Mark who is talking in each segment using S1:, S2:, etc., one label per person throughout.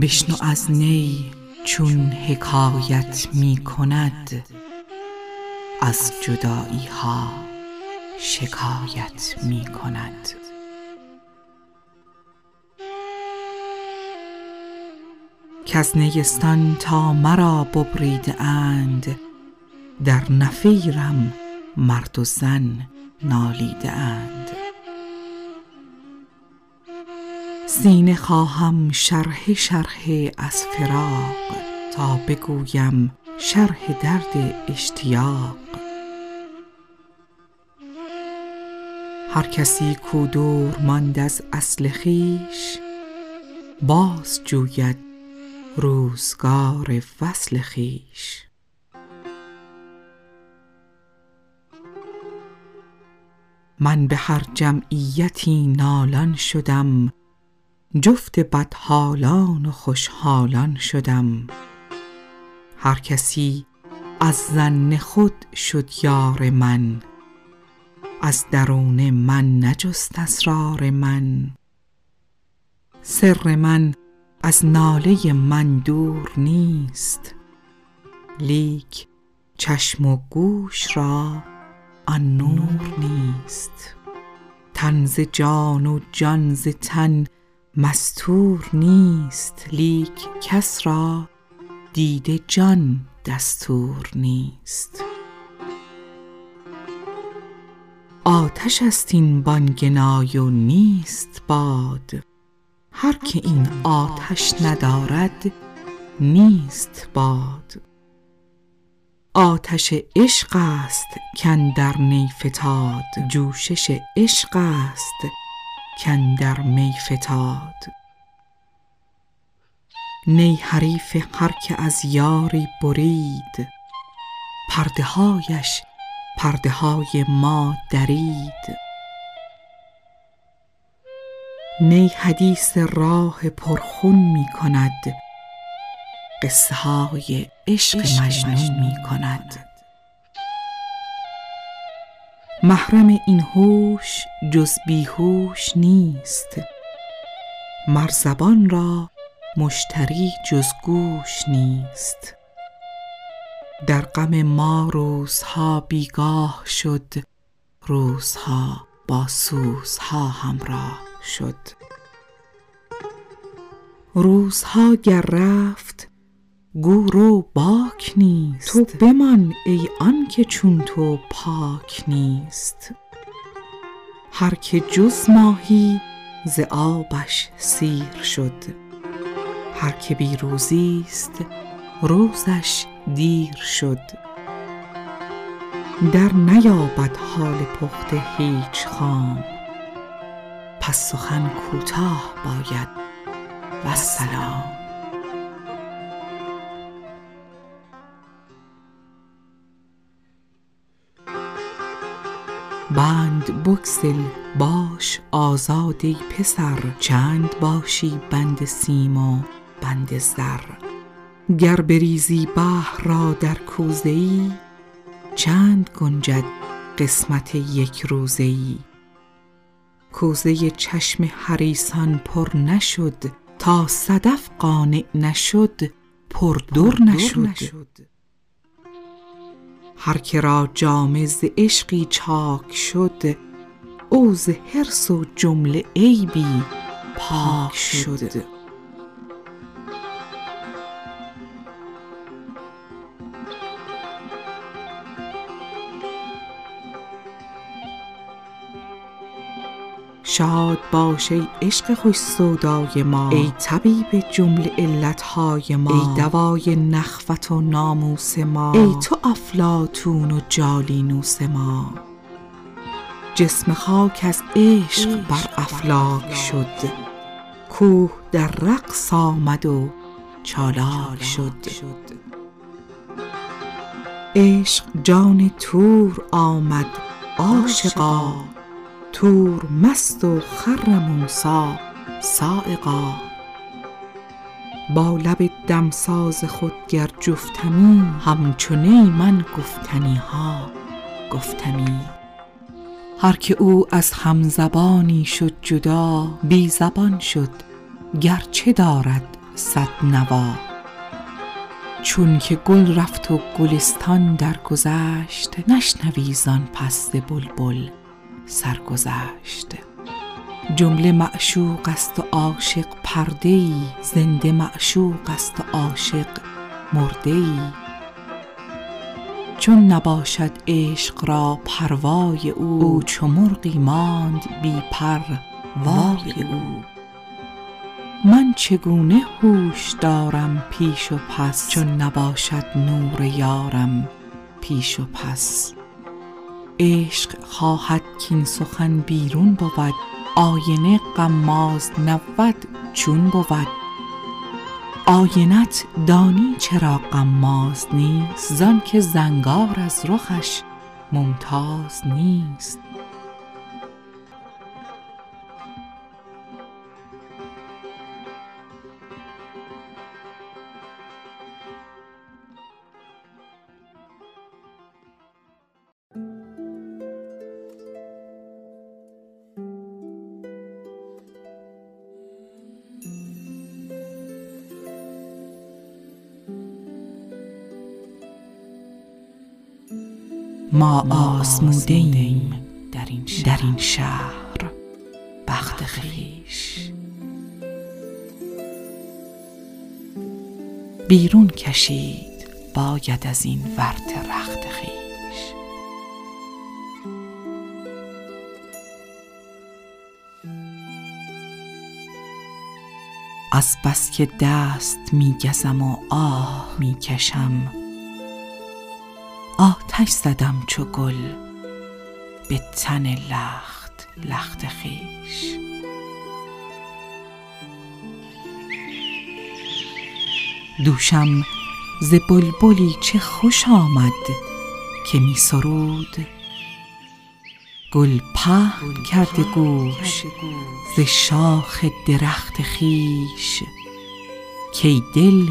S1: بشنو از نی چون حکایت می کند. از جدایی ها شکایت می کند. کز نیستان تا مرا ببریده اند در نفیرم مرد و زن نالیده اند. سینه خواهم شرحه شرحه از فراق تا بگویم شرح درد اشتیاق. هر کسی کو دور ماند از اصل خویش باز جوید روزگار وصل خویش من به هر جمعیتی نالان شدم جفت بدحالان و خوشحالان شدم. هر کسی از ظن خود شد یار من از درون من نجست اسرار من. سر من از ناله من دور نیست لیک چشم و گوش را آن نور نیست. تن ز جان و جان ز تن مستور نیست لیک کس را دید جان دستور نیست. آتش است این بانگ و نیست باد. هر که این آتش ندارد نیست باد. آتش عشق است کاندر نی فتاد. جوشش عشق است کاندر می فتاد. نی حریف هر که از یاری برید پرده هایش پرده های ما درید. نی حدیث راه پرخون می کند قصه های عشق مجنون می کند. محرم این هوش جز بیهوش نیست. مر زبان را مشتری جز گوش نیست. در غم ما روزها بیگاه شد روزها با سوزها همراه شد. روزها گر رفت گو رو باک نیست. تو بمان ای آنکه چون تو پاک نیست. هر که جز ماهی ز آبش سیر شد. هر که بی روزیست روزش دیر شد. در نیابد حال پخته هیچ خام. پس سخن کوتاه باید. والسلام بند بگسل باش آزاد ای پسر چند باشی بند سیم و بند زر. گر بریزی بحر را در کوزه ای چند گنجد قسمت یک روزه ای. کوزه چشم حریصان پر نشد تا صدف قانع نشد پر در نشد. هر که را جامه ز عشقی چاک شد او ز حرص و جمله عیبی پاک شد. شاد باش ای عشق خوش سودای ما. ای طبیب جمله علت های ما. ای دوای نخوت و ناموس ما. ای تو افلاطون و جالینوس ما. جسم خاک از عشق بر افلاک شد. کوه در رقص آمد و چالاک شد. عشق جان طور آمد عاشقا. طور مست و خر موسی صاعقا با لب دمساز خود گر جفتمی همچو نی من گفتنی ها گفتمی. هر که او از همزبانی شد جدا بی زبان شد گرچه دارد صد نوا. چون که گل رفت و گلستان درگذشت نشنوی زان پس بلبل سرگذشت. جمله معشوق است و عاشق پرده ای زنده معشوق است و عاشق مرده ای چون نباشد عشق را پروای او او چو مرغی ماند بی پر وای او. من چگونه هوش دارم پیش و پس؟ چون نباشد نور یارم پیش و پس. عشق خواهد کاین سخن بیرون بود آینه غماز نبود چون بود. آینت دانی چرا غماز نیست زانک زنگار از رخش ممتاز نیست. ما آزموده ایم در این شهر. بخت خویش بیرون کشید باید از این ورطه رخت خویش از بس که دست می گزم و آه می کشم آتش زدم چو گل به تن لخت لخت خویش. دوشم ز بلبلی چه خوش آمد که می سرود. گل پهن کرده گوش ز شاخ درخت خویش. کای دل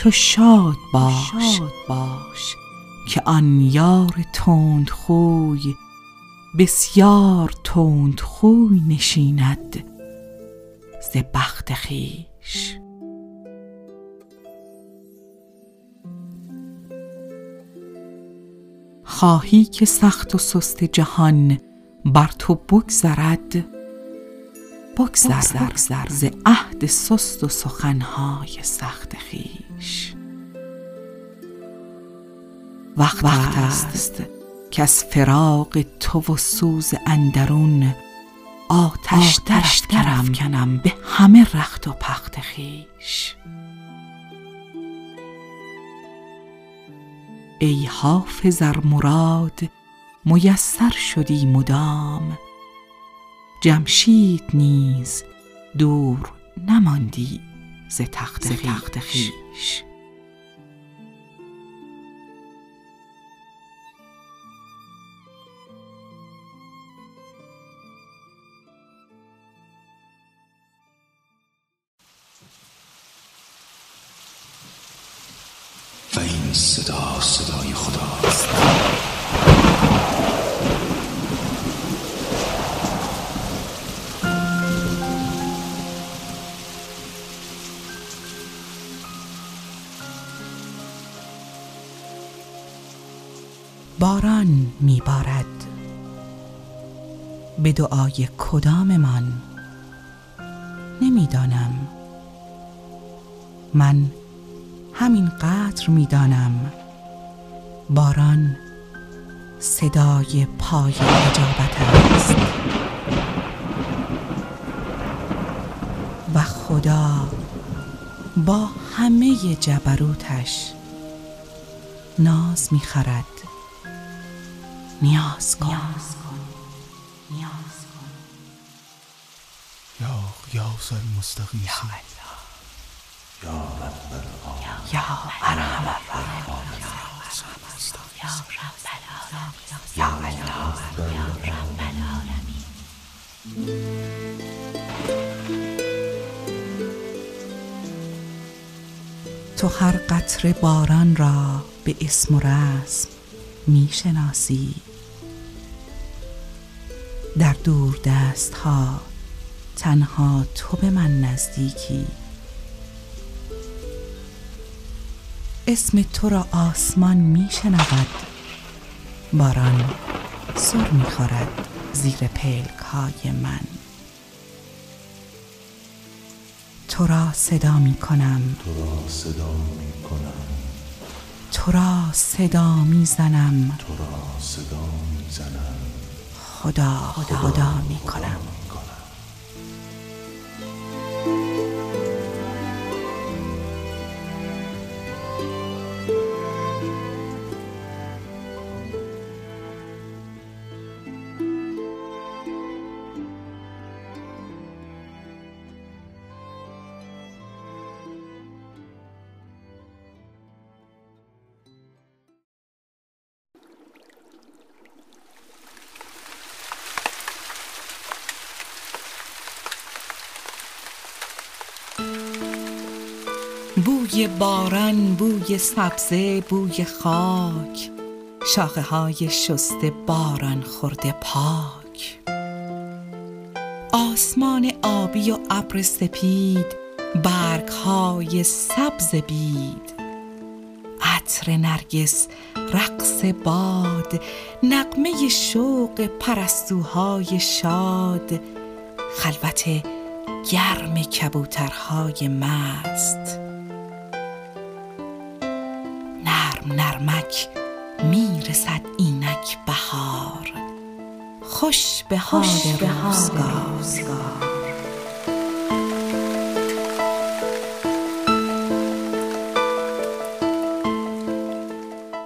S1: تو شاد باش. که آن یار تندخوی بسیار تندخوی نشیند ز بخت خویش. خواهی که سخت و سست جهان بر تو بگذرد بگذر ز عهد سست و سخن های سخت خویش. وقت است. کز فراق تو و سوز اندرون آتش درافکنم. به همه رخت و بخت خویش ای حافظ ار مراد میسر شدی مدام. جمشید نیز دور نماندی ز تخت خویش
S2: و
S1: به دعای کداممان؟ نمی دانم من همین قدر می دانم باران صدای پای اجابت است. و خدا با همه جبروتش ناز می خرد نیاز کن. نیاز کن.
S3: یا غیاث المستغیثین
S2: یا رب العالمین.
S1: یا ارحم الراحمین
S2: یا رب العالمین.
S1: تو هر قطره باران را به اسم و رسم می شناسی در دور دست ها تنها تو به من نزدیکی. اسم تو را آسمان می شنود باران سر می خورد زیر پلک های من. تو را صدا می کنم
S2: تو را صدا می کنم
S1: تو را صدا می زنم
S2: تو را صدا می زنم
S1: خدا خدا می کنم بوی باران بوی سبزه بوی خاک. شاخه های شسته باران خورده پاک. آسمان آبی و ابر سپید برگ های سبز بید. عطر نرگس رقص باد نغمه شوق پرستوهای شاد. خلوت گرم کبوترهای مست. نرمک می‌رسد اینک بهار. خوش به حال روزگار.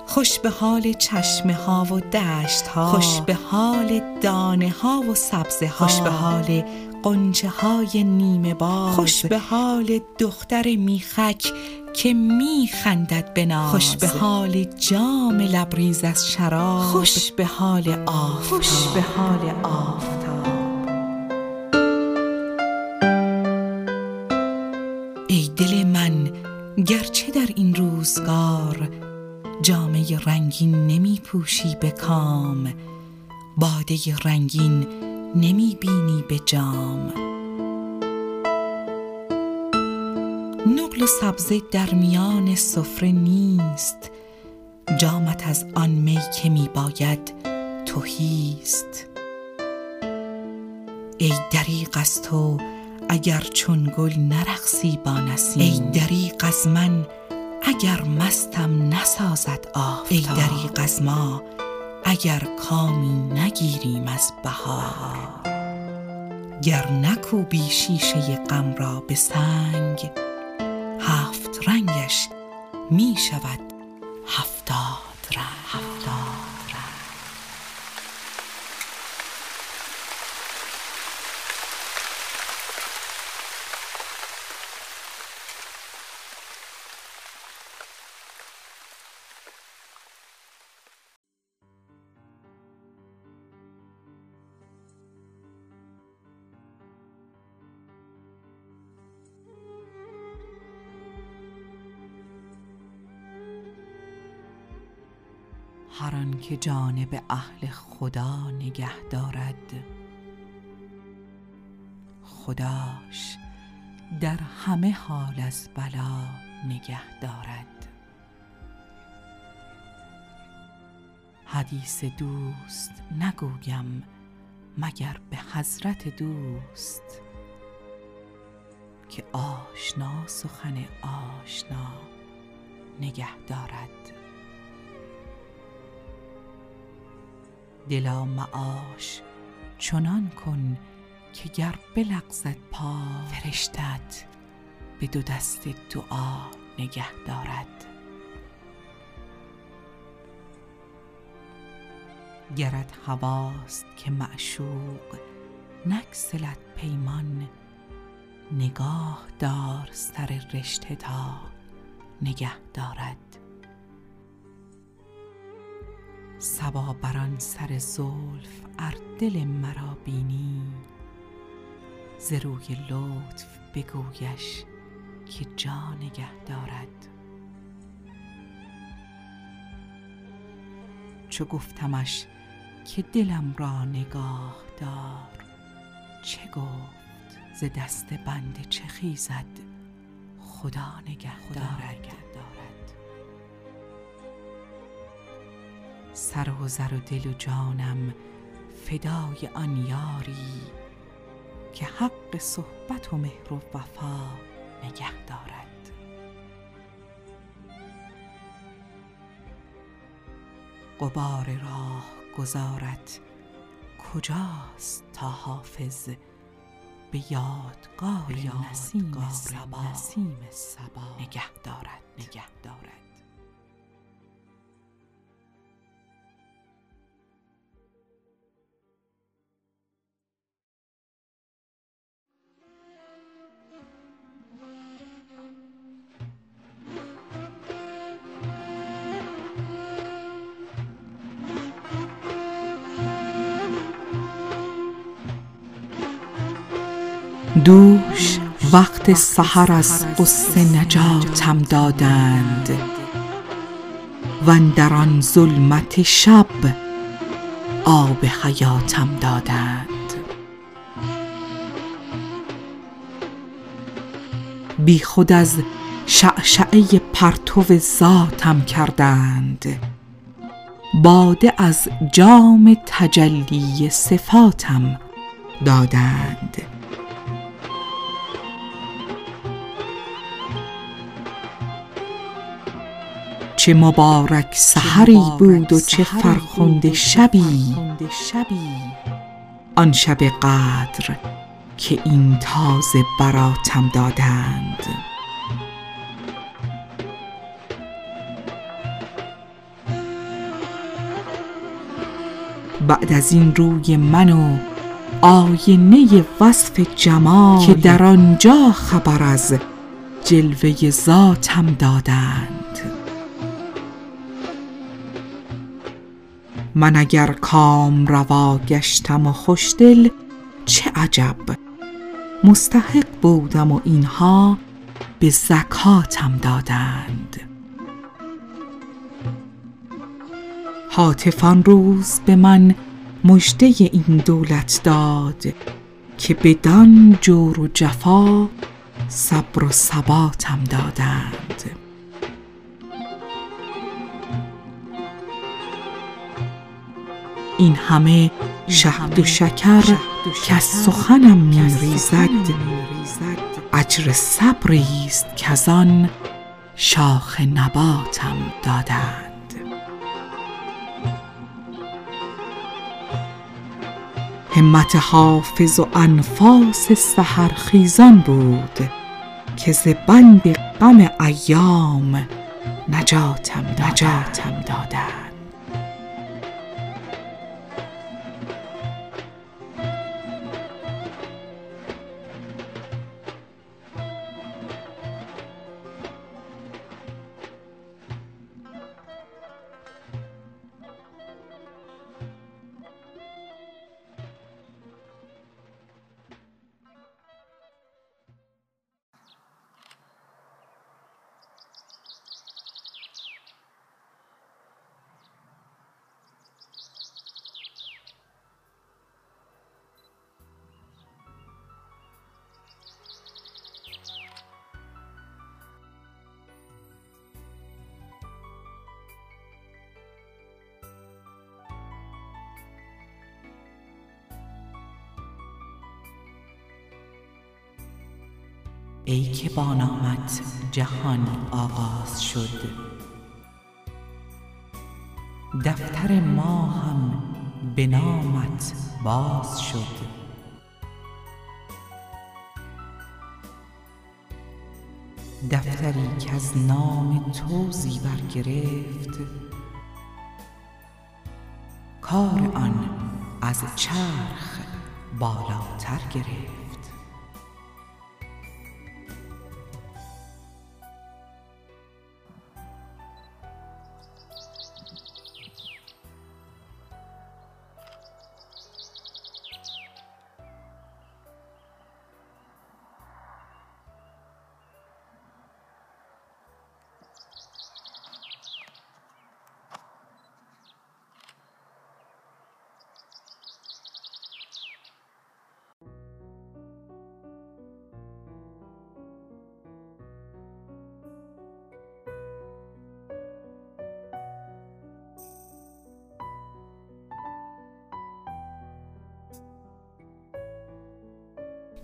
S1: خوش به حال چشمه ها و دشت ها. خوش به حال دانه ها و سبزه ها. خوش به حال قنچه های نیمه باز. خوش به حال دختر میخک که میخندد به ناز. خوش به حال جام لبریز از شراب. خوش به حال آفتاب. خوش به حال آفتاب. ای دل من گرچه در این روزگار جامه رنگین نمی پوشی به کام باده رنگین نمی بینی به جام. نقل و سبزه در میان سفره نیست. جامت از آن می که می باید تهیست ای دریغ از تو اگر چون گل نرقصی با نسیم. ای دریغ از من اگر مستم نسازد آفتاب. ای دریغ از ما اگر کامی نگیریم از بهار. گر نکوبی شیشه غم را به سنگ می شود هفتاد. رنگ هر آن که جانب اهل خدا نگه دارد. خداش در همه حال از بلا نگه دارد. حدیث دوست نگویم مگر به حضرت دوست که آشنا سخن آشنا نگه دارد. دلا معاش. چنان کن که گر بلغزد پا فرشتت به دو دست دعا نگه دارد. گرت هواست که معشوق نگسلد پیمان نگاه دار سر رشته تا نگه دارد. صبا بر آن سر زلف ار دل مرا بینی. ز روی لطف بگویش که جا نگه دارد. چو گفتمش که دلم را نگاه دار چه گفت ز دست بنده چه خیزد خدا نگه دارد. سر و زر و دل و جانم فدای آن یاری که حق صحبت و مهر و وفا نگه دارد. غبار راه گذارت کجاست تا حافظ؟ به یادگار نسیم صبا نگه دارد. نگه دارد. دوش وقت سحر از غصه نجاتم دادند. واندر آن ظلمت شب آب حیاتم دادند. بیخود از شعشعه پرتو ذاتم کردند. باده از جام تجلی صفاتم دادند. چه مبارک سحری بود و چه فرخنده شبی. آن شب قدر که این تازه براتم دادند. بعد از این روی من و آینه وصف جمال که در آنجا خبر از جلوه ذاتم دادند. من اگر کامروا گشتم و خوشدل چه عجب. مستحق بودم و اینها به زکاتم دادند. هاتف آن روز به من مژده این دولت داد که بدان جور و جفا صبر و ثباتم دادند. این همه شهد و شکر که از سخنم می ریزد اجر صبری است کز آن شاخ نباتم دادند. همت حافظ و انفاس سحرخیزان بود که ز بند غم ایام نجاتم دادند. ای که با نامت جهان آغاز شد. دفتر ما هم به نامت باز شد. دفتری کز نام تو زیور گرفت کار آن از چرخ بالاتر گرفت.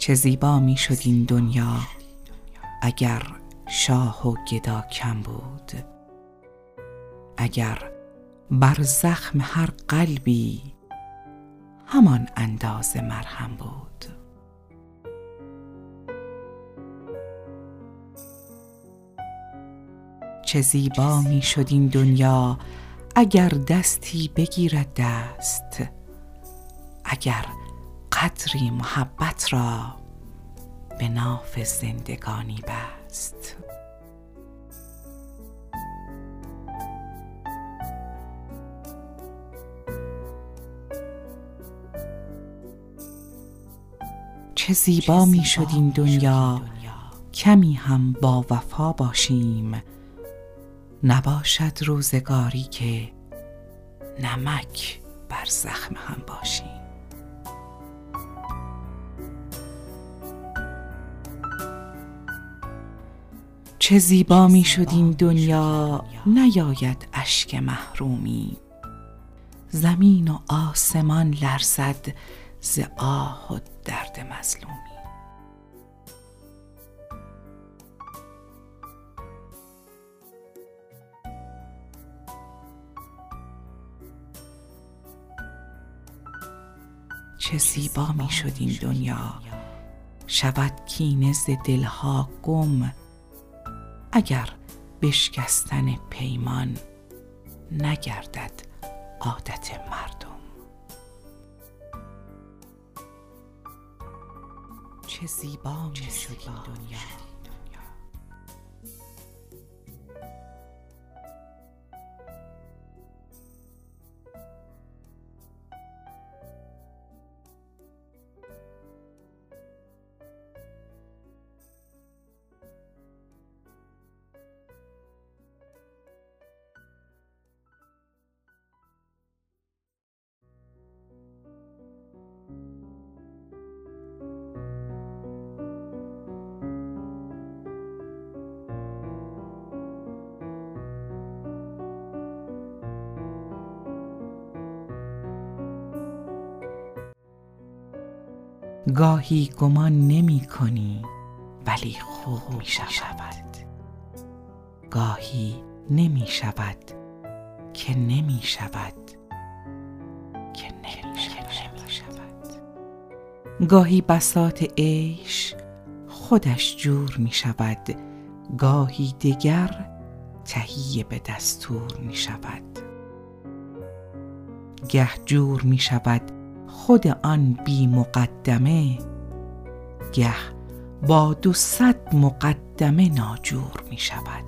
S1: چه زیبا می شد این دنیا اگر شاه و گدا کم بود. اگر بر زخم هر قلبی همان انداز مرهم بود. چه زیبا می شد این دنیا اگر دستی بگیرد دست. اگر قدری محبت را به ناف زندگانی بست. چه زیبا می شد این دنیا. کمی هم با وفا باشیم. نباشد روزگاری که نمک بر زخم هم باشیم. چه زیبا می شد این دنیا نیاید اشک محرومی. زمین و آسمان لرزد ز آه و درد مظلومی. چه زیبا می شد این دنیا. شود کینه ز دلها گم اگر بشکستن پیمان نگردد عادت مردم. چه زیبا می شد این دنیا. گاهی گمان نمی کنی ولی خوب می شود. گاهی نمی شود که نمی شود. که نمی شود. گاهی بساط عیش خودش جور می شود. گاهی دگر تهیه به دستور می شود. گه جور می شود خود آن بی مقدمه گه با دو صد مقدمه ناجور می شود.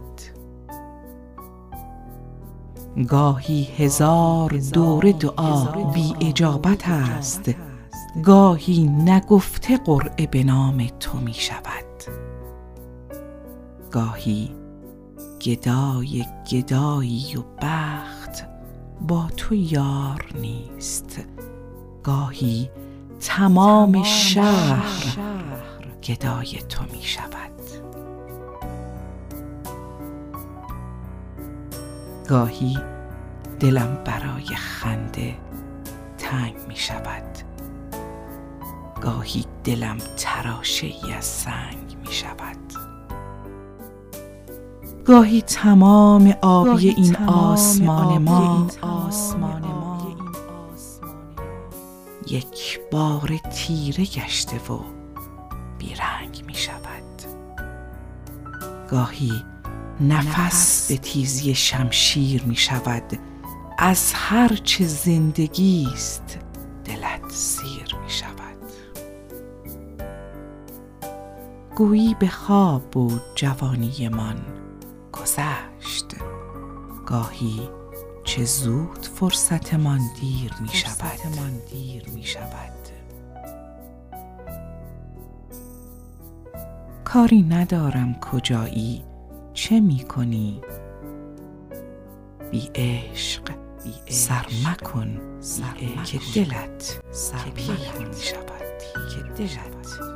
S1: گاهی هزار دور دعا بی اجابت است گاهی نگفته قرعه به نام تو می شود. گاهی گدای گدایی و بخت با تو یار نیست گاهی تمام شهر گدای تو می شود. گاهی دلم برای خنده تنگ می شود. گاهی دلم تراشه ای از سنگ می شود. گاهی تمام آبی این آسمان ما یک بار تیره گشته و بیرنگ می شود. گاهی نفس به تیزی شمشیر می شود. از هر چه زندگی است دلت سیر می شود. گویی به خواب بود جوانیمان گذشت. گاهی چه زود فرصتمان دیر می شود. دیر می شود. کاری ندارم کجایی چه می کنی؟ بی عشق سر مکن که دلت سر می شود. که دلت